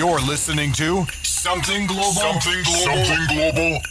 You're listening to Something Global. Something global. Something Global.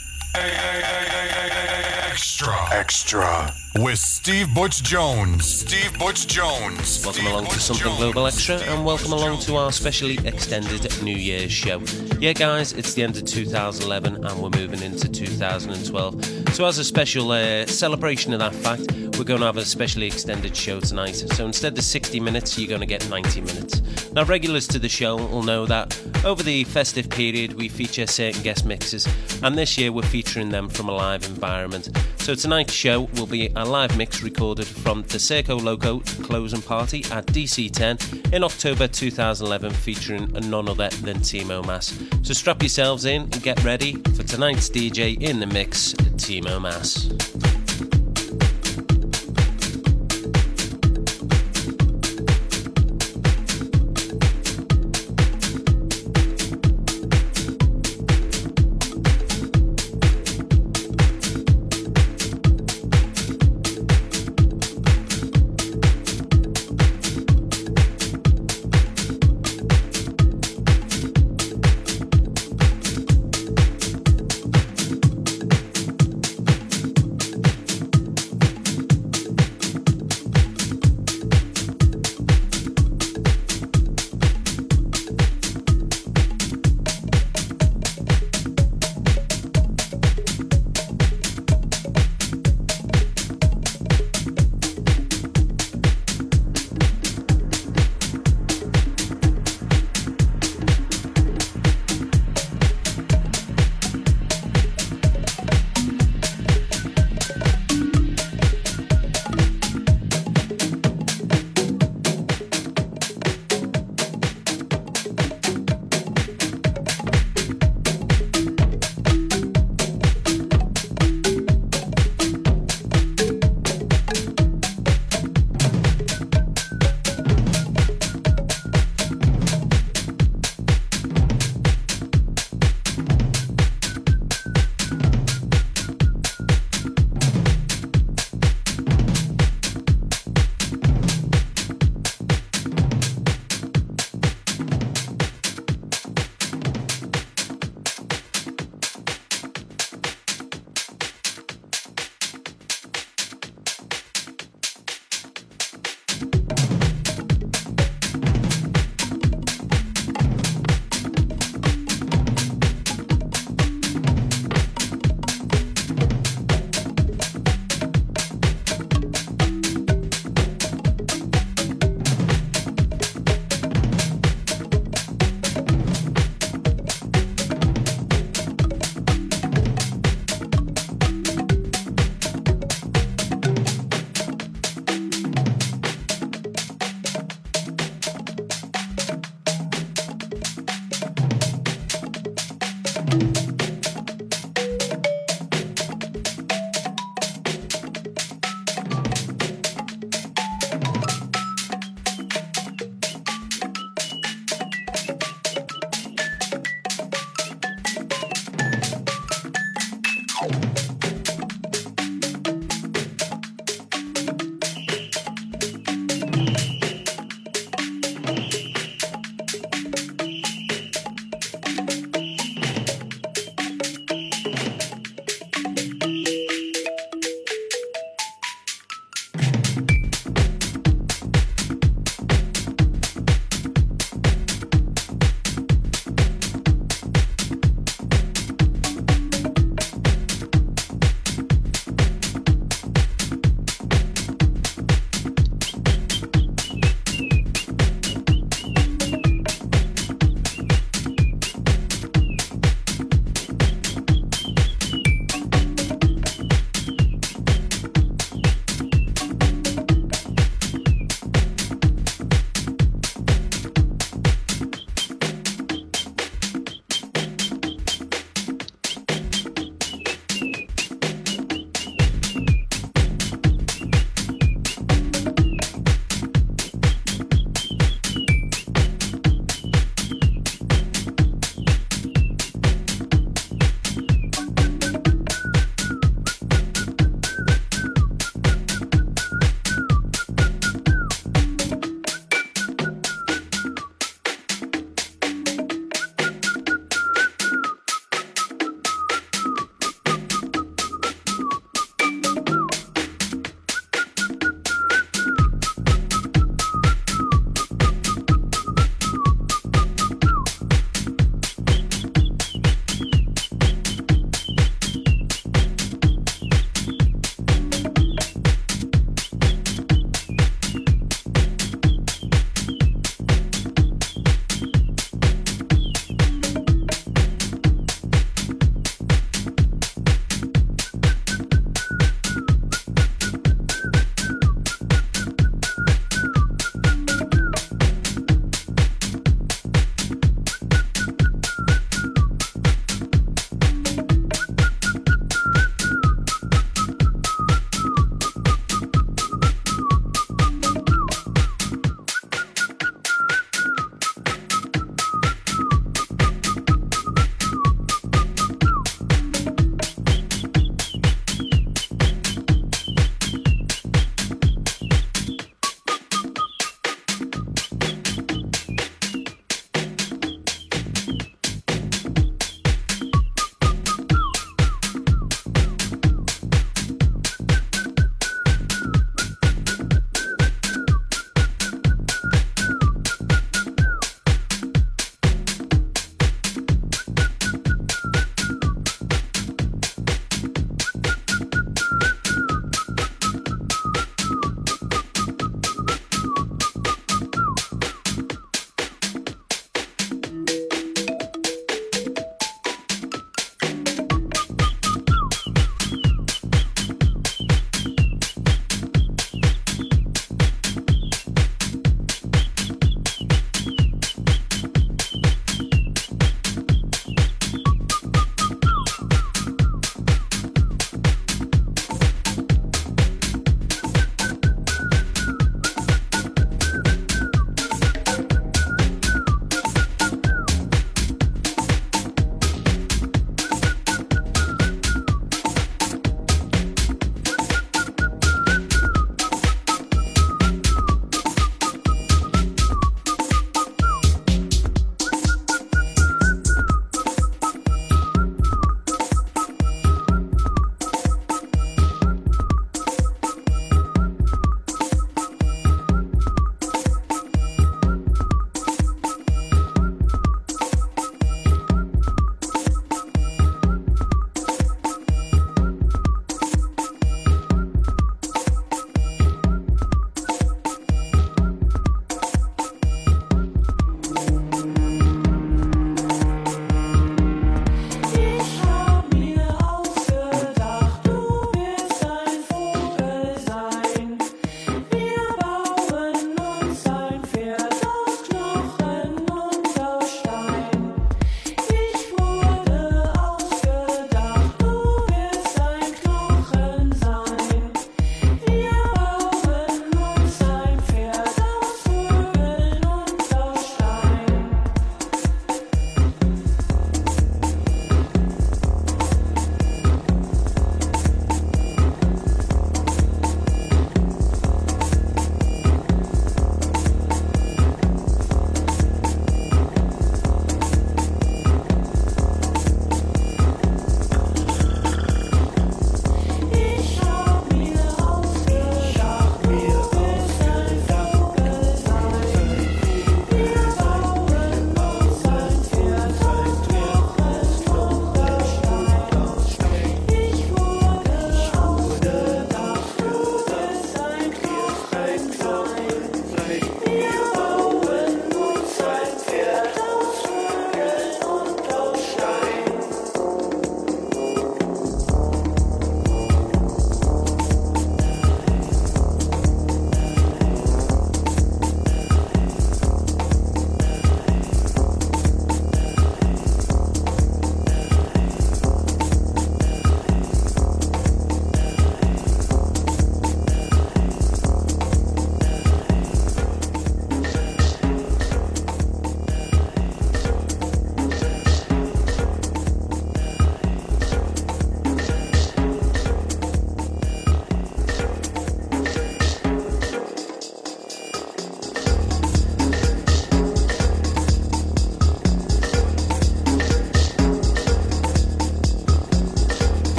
Extra. Extra. With Steve Butch Jones. Steve Butch Jones. Welcome Steve along to Something Jones. Global Extra and welcome Butch along to our specially extended New Year's show. Yeah, guys, it's the end of 2011 and we're moving into 2012. So, as a special uh, celebration of that fact, we're going to have a specially extended show tonight. So, instead of 60 minutes, you're going to get 90 minutes. Now, regulars to the show will know that over the festive period, we feature certain guest mixes, and this year we're featuring them from a live environment. So, tonight's show will be a live mix recorded from the Circo Loco closing party at DC10 in October 2011, featuring none other than Timo Maas. So, strap yourselves in and get ready for tonight's DJ in the mix, Timo Maas.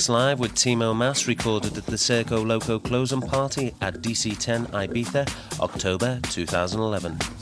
Mix live with Timo Maas, recorded at the Circo Loco closing party at DC10 Ibiza, October 2011.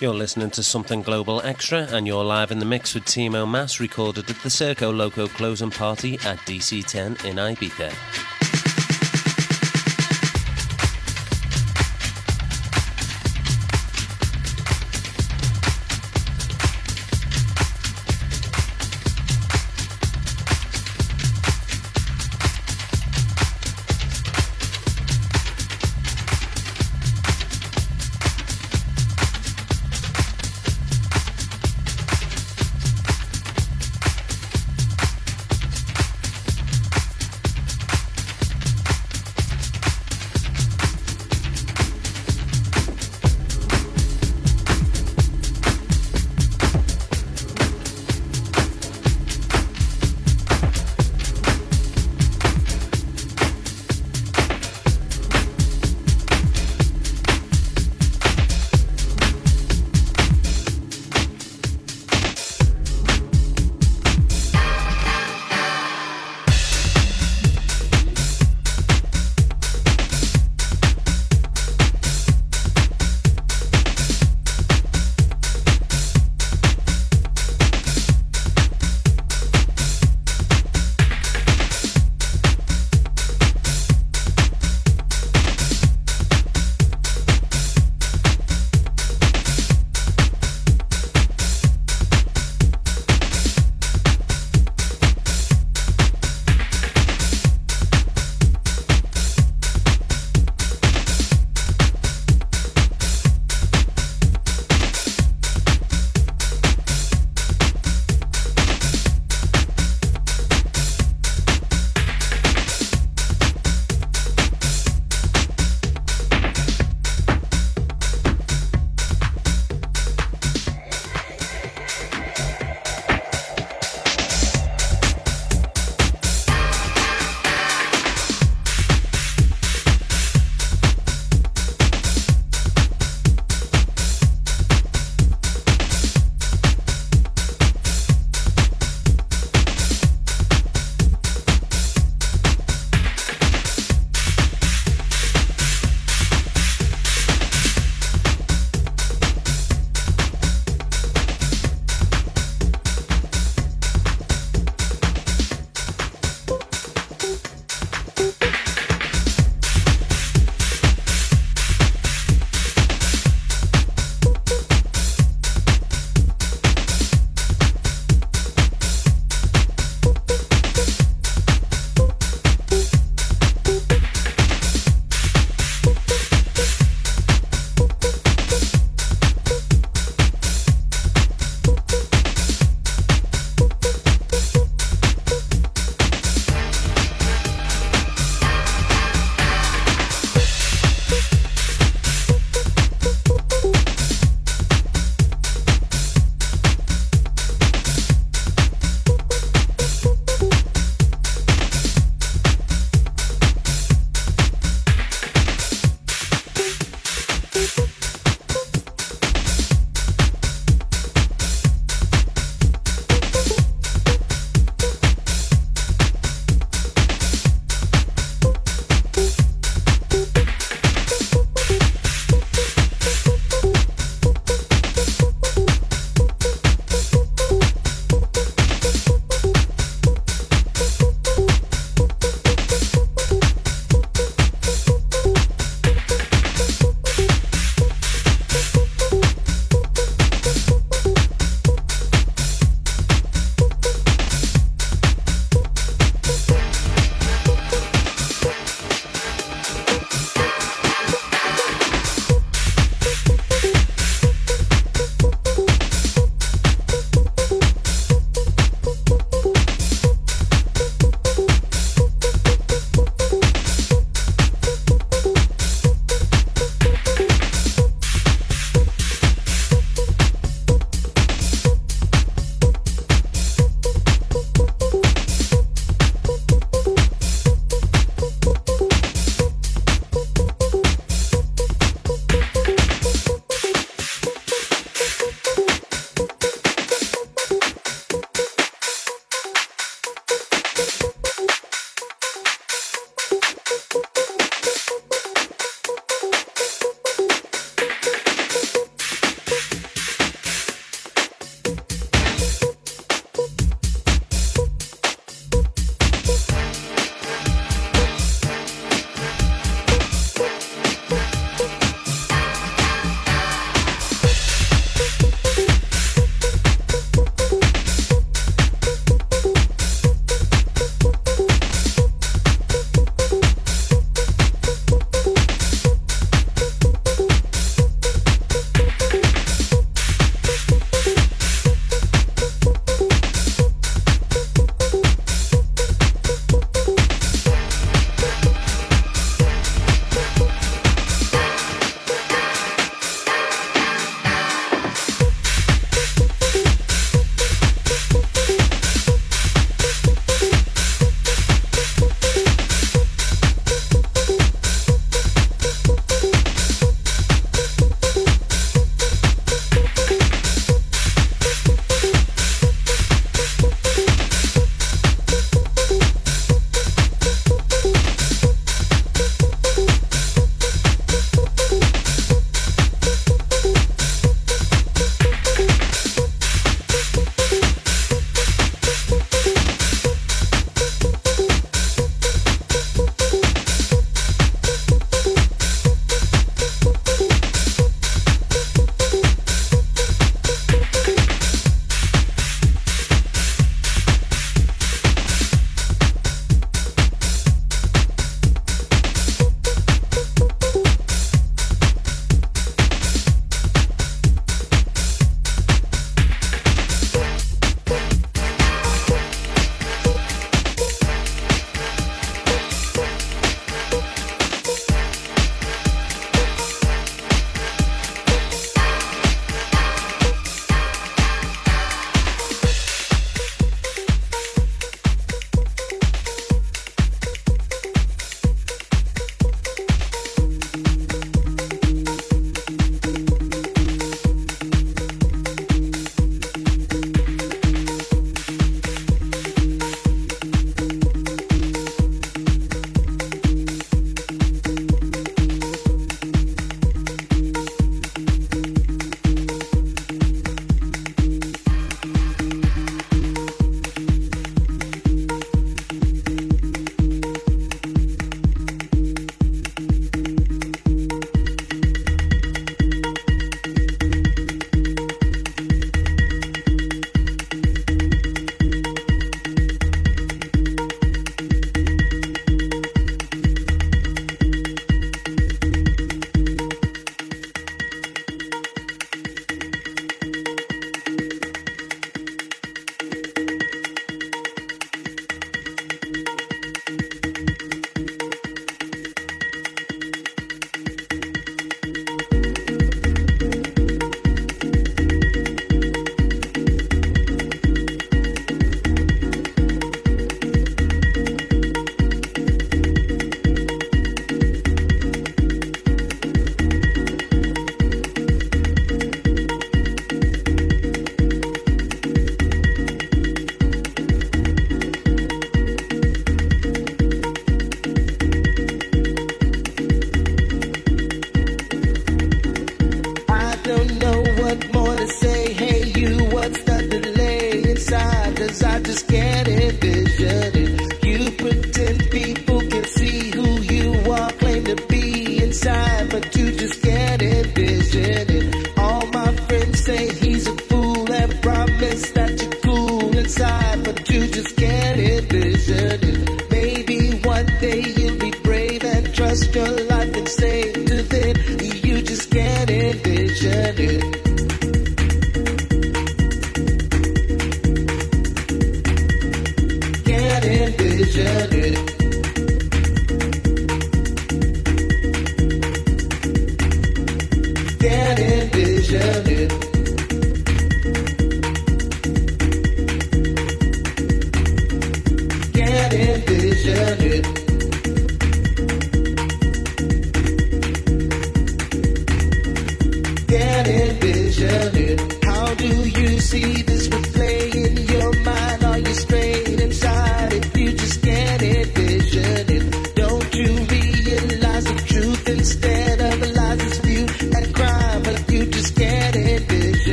You're listening to Something Global Extra, and you're live in the mix with Timo Maas, recorded at the Circo Loco closing party at DC10 in Ibiza.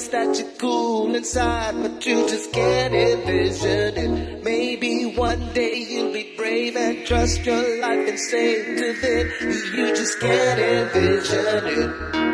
sense that you're cool inside, but you just can't envision it. Maybe one day you'll be brave and trust your life and save to it. You just can't envision it.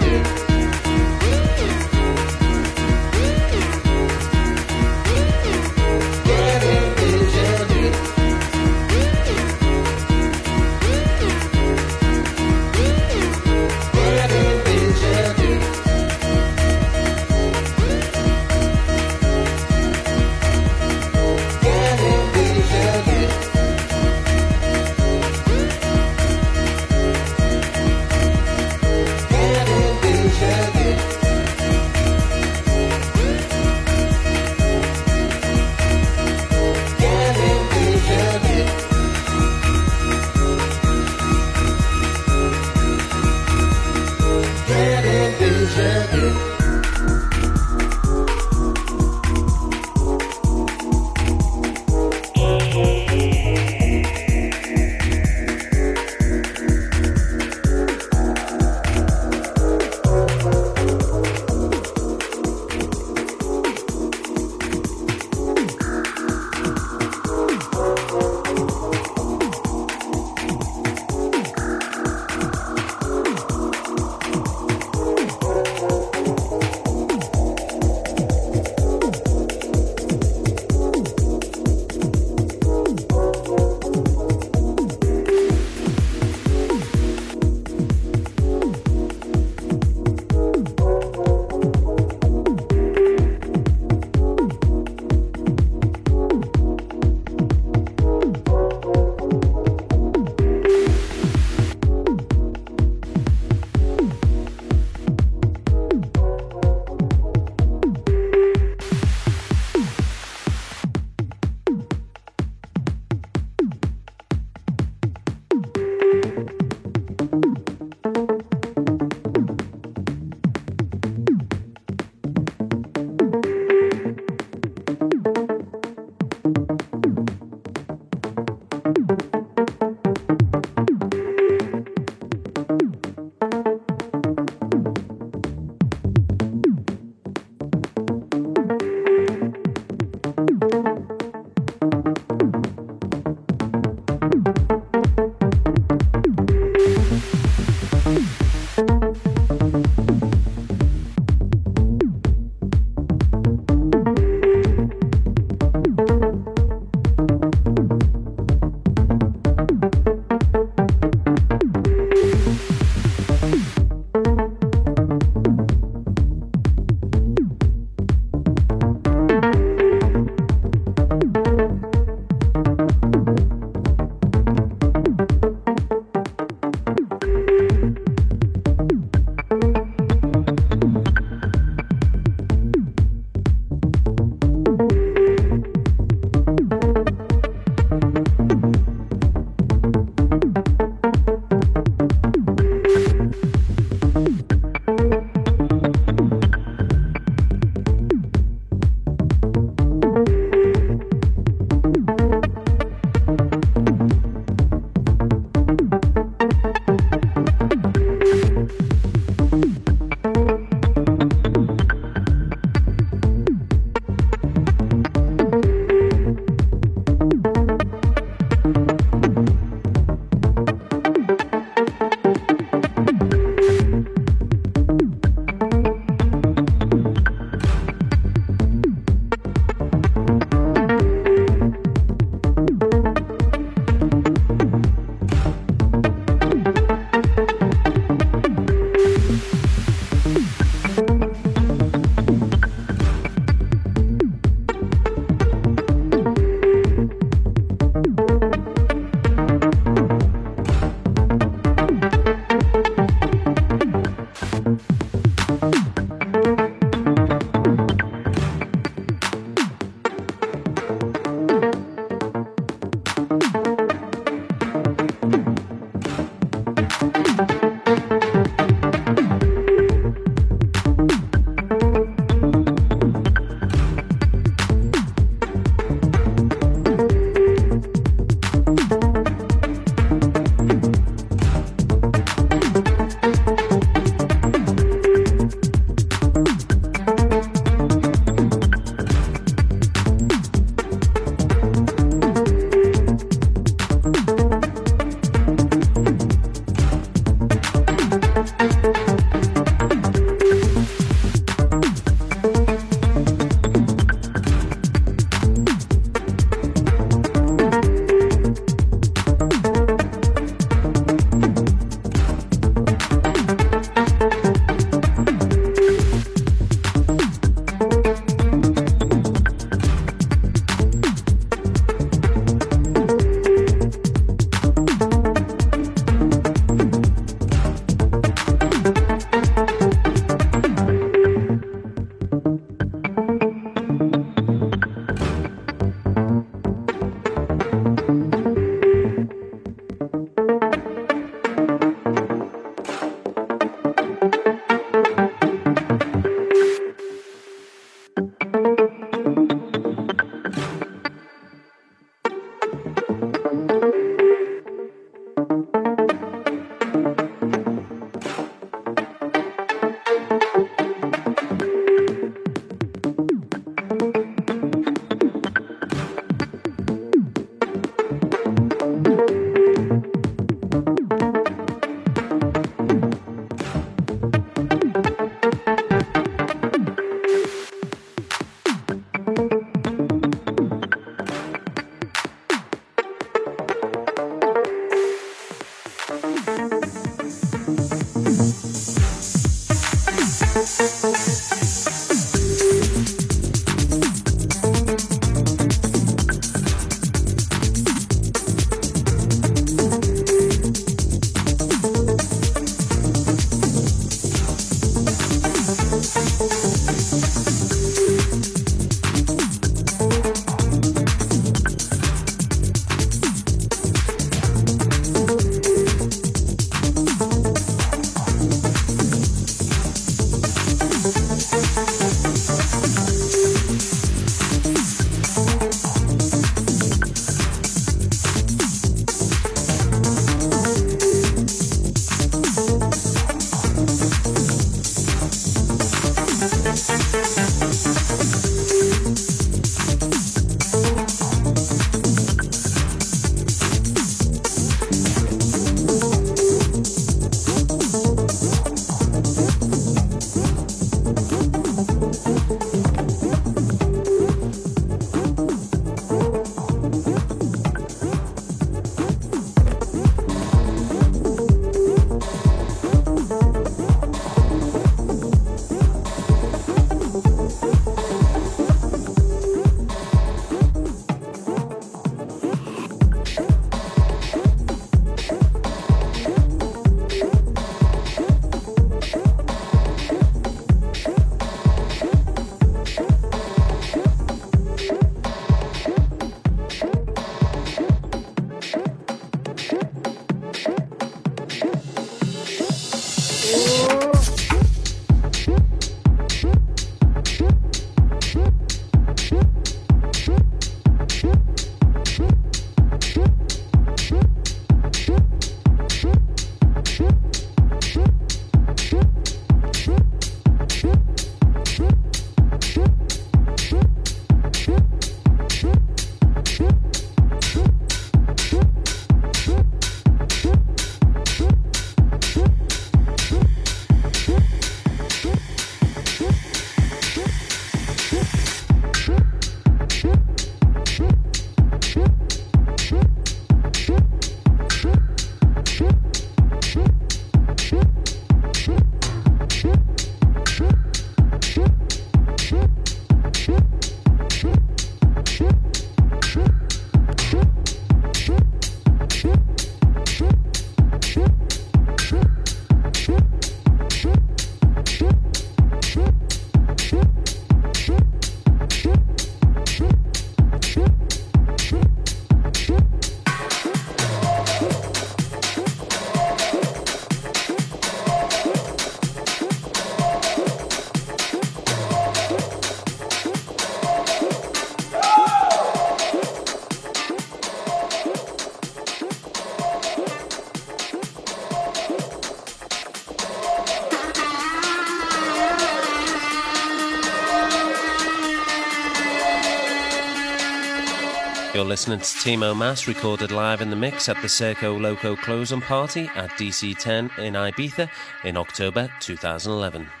Listening to Timo Maas recorded live in the mix at the Circo Loco closing party at DC10 in Ibiza in October 2011.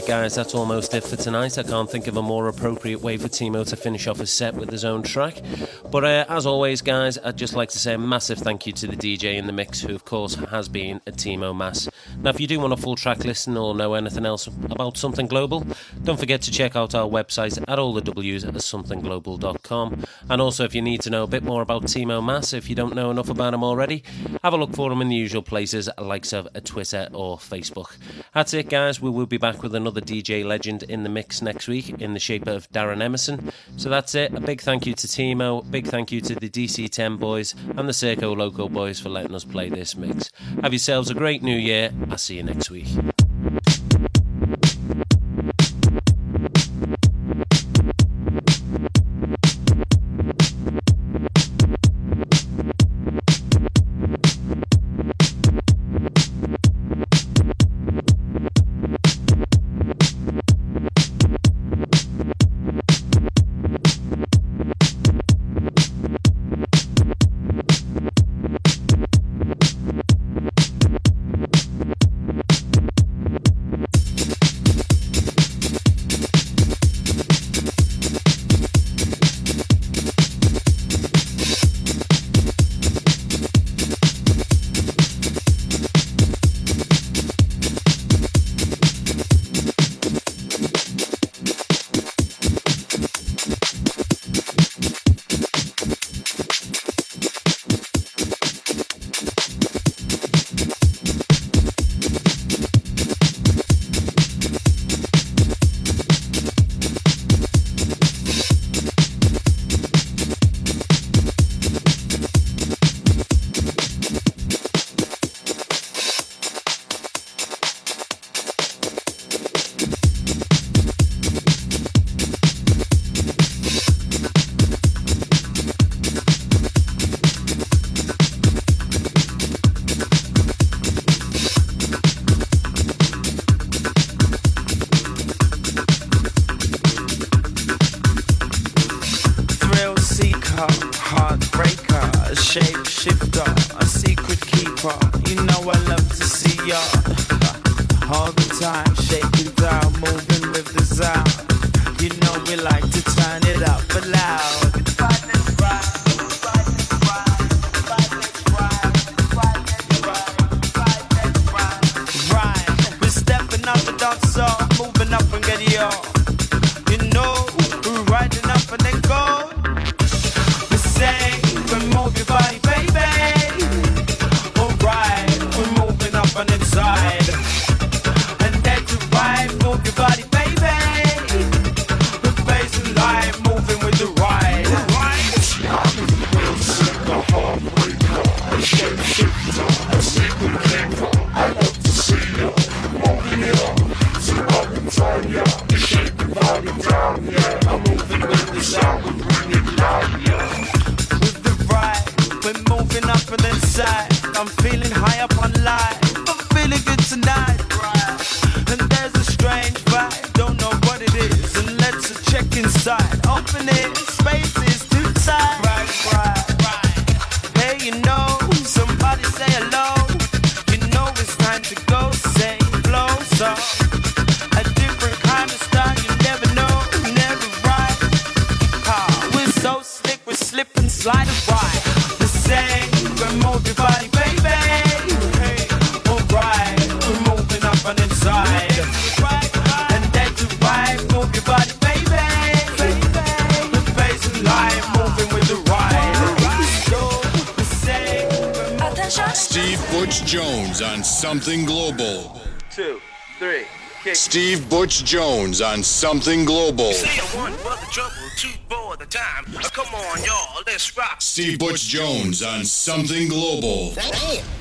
Right, guys, that's almost it for tonight. I can't think of a more appropriate way for Timo to finish off his set with his own track. But uh, as always, guys, I'd just like to say a massive thank you to the DJ in the mix, who, of course, has been a Timo Maas. Now, if you do want a full track listen or know anything else about Something Global, don't forget to check out our website at all the W's at somethingglobal.com. And also, if you need to know a bit more about Timo Maas, if you don't know enough about him already, have a look for him in the usual places, likes of Twitter or Facebook. That's it, guys. We will be back with another DJ legend in the mix next week in the shape of Darren Emerson. So that's it. A big thank you to Timo, big thank you to the DC10 boys and the Circo Loco boys for letting us play this mix. Have yourselves a great new year. I'll see you next week. Jones on Something Global. Say one for the trouble, two for the time. Come on, y'all, let's rock. Steve Butch Jones on Something Global. Damn.